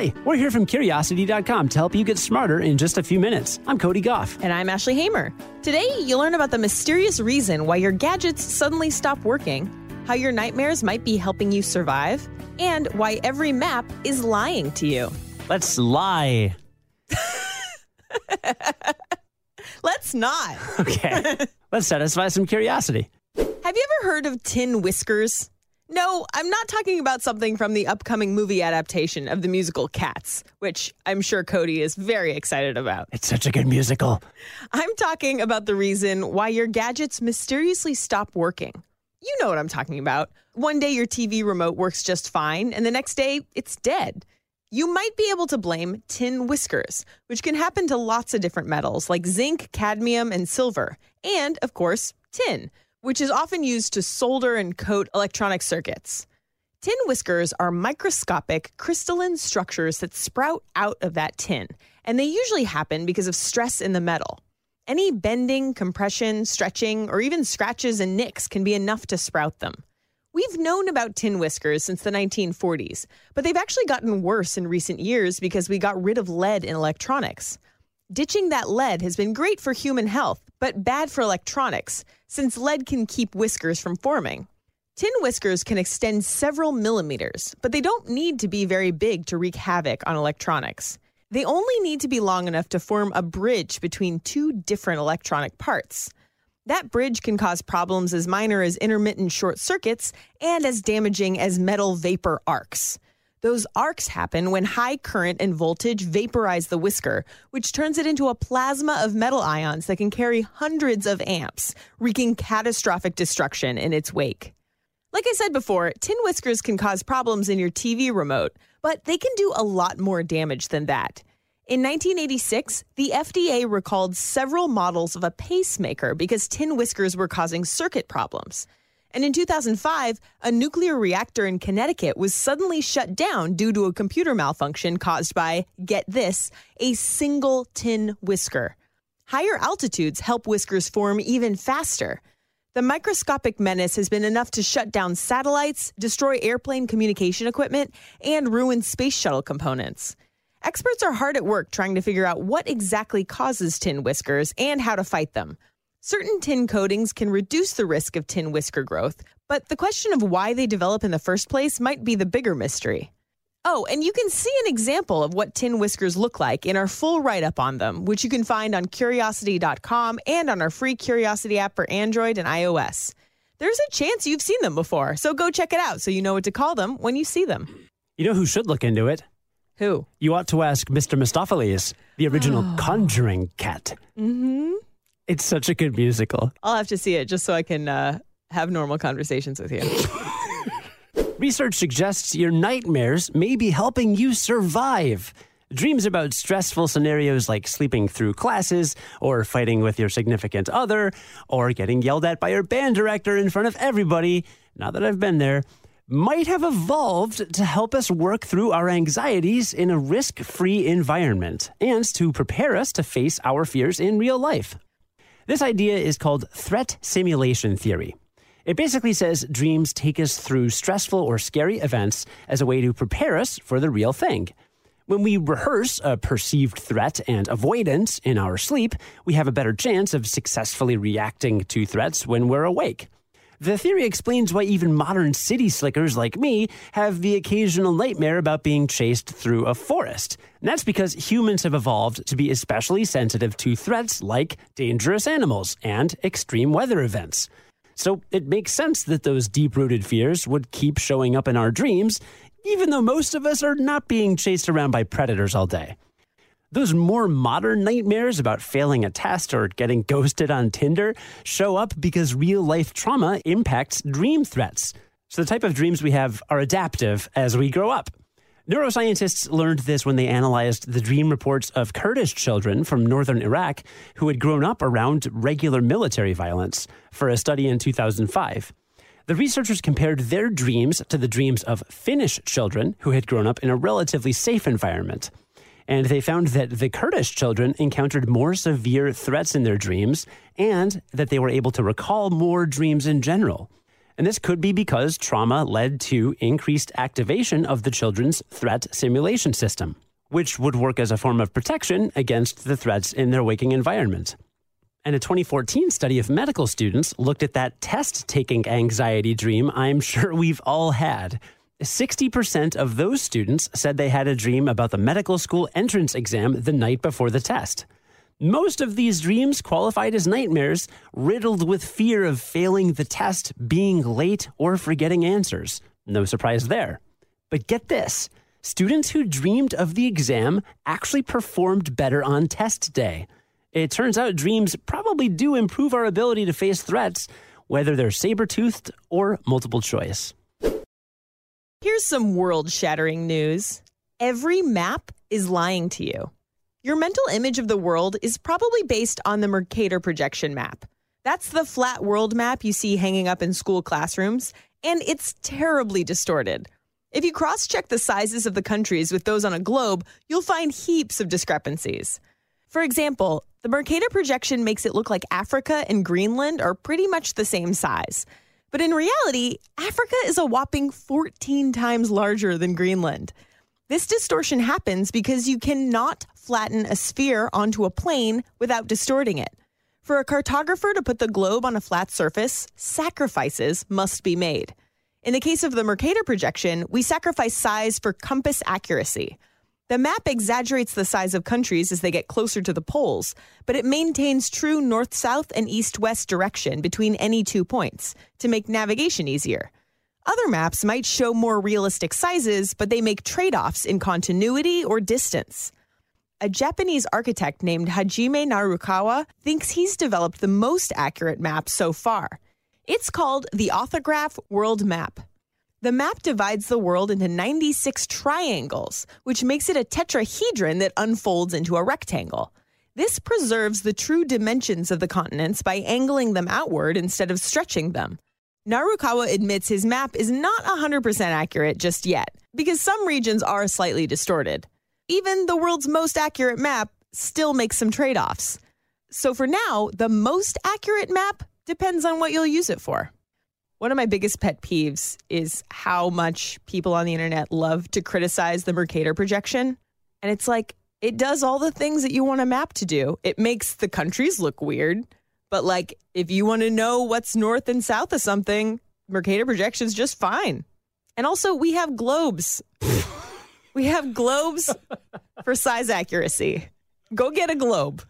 Hi, we're here from Curiosity.com to help you get smarter in just a few minutes. I'm Cody Gough. And I'm Ashley Hamer. Today, you'll learn about the mysterious reason why your gadgets suddenly stop working, how your nightmares might be helping you survive, and why every map is lying to you. Let's lie. Let's not. Okay, let's satisfy some curiosity. Have you ever heard of tin whiskers? No, I'm not talking about something from the upcoming movie adaptation of the musical Cats, which I'm sure Cody is very excited about. It's such a good musical. I'm talking about the reason why your gadgets mysteriously stop working. You know what I'm talking about. One day your TV remote works just fine, and the next day it's dead. You might be able to blame tin whiskers, which can happen to lots of different metals like zinc, cadmium, and silver, and, of course, tin which is often used to solder and coat electronic circuits. Tin whiskers are microscopic crystalline structures that sprout out of that tin, and they usually happen because of stress in the metal. Any bending, compression, stretching, or even scratches and nicks can be enough to sprout them. We've known about tin whiskers since the 1940s, but they've actually gotten worse in recent years because we got rid of lead in electronics. Ditching that lead has been great for human health, but bad for electronics, since lead can keep whiskers from forming. Tin whiskers can extend several millimeters, but they don't need to be very big to wreak havoc on electronics. They only need to be long enough to form a bridge between two different electronic parts. That bridge can cause problems as minor as intermittent short circuits and as damaging as metal vapor arcs. Those arcs happen when high current and voltage vaporize the whisker, which turns it into a plasma of metal ions that can carry hundreds of amps, wreaking catastrophic destruction in its wake. Like I said before, tin whiskers can cause problems in your TV remote, but they can do a lot more damage than that. In 1986, the FDA recalled several models of a pacemaker because tin whiskers were causing circuit problems. And in 2005, a nuclear reactor in Connecticut was suddenly shut down due to a computer malfunction caused by, get this, a single tin whisker. Higher altitudes help whiskers form even faster. The microscopic menace has been enough to shut down satellites, destroy airplane communication equipment, and ruin space shuttle components. Experts are hard at work trying to figure out what exactly causes tin whiskers and how to fight them. Certain tin coatings can reduce the risk of tin whisker growth, but the question of why they develop in the first place might be the bigger mystery. Oh, and you can see an example of what tin whiskers look like in our full write up on them, which you can find on curiosity.com and on our free Curiosity app for Android and iOS. There's a chance you've seen them before, so go check it out so you know what to call them when you see them. You know who should look into it? Who? You ought to ask Mr. Mistoffelees, the original conjuring cat. Mm-hmm. It's such a good musical. I'll have to see it just so I can uh, have normal conversations with you. Research suggests your nightmares may be helping you survive. Dreams about stressful scenarios like sleeping through classes, or fighting with your significant other, or getting yelled at by your band director in front of everybody, now that I've been there, might have evolved to help us work through our anxieties in a risk free environment and to prepare us to face our fears in real life. This idea is called threat simulation theory. It basically says dreams take us through stressful or scary events as a way to prepare us for the real thing. When we rehearse a perceived threat and avoidance in our sleep, we have a better chance of successfully reacting to threats when we're awake. The theory explains why even modern city slickers like me have the occasional nightmare about being chased through a forest. And that's because humans have evolved to be especially sensitive to threats like dangerous animals and extreme weather events. So it makes sense that those deep rooted fears would keep showing up in our dreams, even though most of us are not being chased around by predators all day. Those more modern nightmares about failing a test or getting ghosted on Tinder show up because real life trauma impacts dream threats. So the type of dreams we have are adaptive as we grow up. Neuroscientists learned this when they analyzed the dream reports of Kurdish children from northern Iraq who had grown up around regular military violence for a study in 2005. The researchers compared their dreams to the dreams of Finnish children who had grown up in a relatively safe environment and they found that the Kurdish children encountered more severe threats in their dreams and that they were able to recall more dreams in general. And this could be because trauma led to increased activation of the children's threat simulation system, which would work as a form of protection against the threats in their waking environment. And a 2014 study of medical students looked at that test taking anxiety dream I'm sure we've all had. 60% of those students said they had a dream about the medical school entrance exam the night before the test. Most of these dreams qualified as nightmares, riddled with fear of failing the test, being late, or forgetting answers. No surprise there. But get this students who dreamed of the exam actually performed better on test day. It turns out dreams probably do improve our ability to face threats, whether they're saber toothed or multiple choice. Here's some world shattering news every map is lying to you. Your mental image of the world is probably based on the Mercator projection map. That's the flat world map you see hanging up in school classrooms, and it's terribly distorted. If you cross check the sizes of the countries with those on a globe, you'll find heaps of discrepancies. For example, the Mercator projection makes it look like Africa and Greenland are pretty much the same size. But in reality, Africa is a whopping 14 times larger than Greenland. This distortion happens because you cannot flatten a sphere onto a plane without distorting it. For a cartographer to put the globe on a flat surface, sacrifices must be made. In the case of the Mercator projection, we sacrifice size for compass accuracy. The map exaggerates the size of countries as they get closer to the poles, but it maintains true north south and east west direction between any two points to make navigation easier. Other maps might show more realistic sizes, but they make trade offs in continuity or distance. A Japanese architect named Hajime Narukawa thinks he's developed the most accurate map so far. It's called the AuthaGraph World Map. The map divides the world into 96 triangles, which makes it a tetrahedron that unfolds into a rectangle. This preserves the true dimensions of the continents by angling them outward instead of stretching them. Narukawa admits his map is not 100% accurate just yet, because some regions are slightly distorted. Even the world's most accurate map still makes some trade offs. So for now, the most accurate map depends on what you'll use it for. One of my biggest pet peeves is how much people on the internet love to criticize the Mercator projection. And it's like, it does all the things that you want a map to do. It makes the countries look weird. But like, if you want to know what's north and south of something, Mercator projection's just fine. And also, we have globes. we have globes for size accuracy. Go get a globe.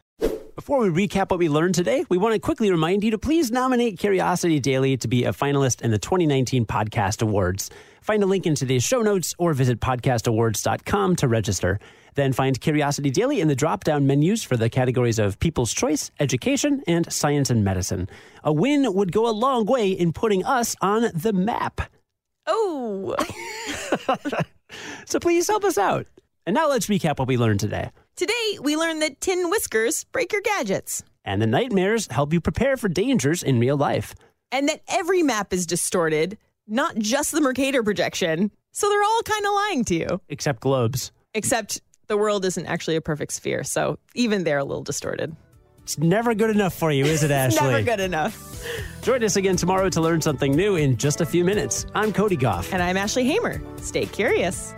Before we recap what we learned today, we want to quickly remind you to please nominate Curiosity Daily to be a finalist in the 2019 Podcast Awards. Find a link in today's show notes or visit podcastawards.com to register. Then find Curiosity Daily in the drop down menus for the categories of People's Choice, Education, and Science and Medicine. A win would go a long way in putting us on the map. Oh. So please help us out. And now let's recap what we learned today. Today, we learned that tin whiskers break your gadgets, And the nightmares help you prepare for dangers in real life. and that every map is distorted, not just the Mercator projection. So they're all kind of lying to you. Except globes. Except the world isn't actually a perfect sphere, so even they're a little distorted. It's never good enough for you, is it, Ashley? Never good enough. Join us again tomorrow to learn something new in just a few minutes. I'm Cody Gough. And I'm Ashley Hamer. Stay curious.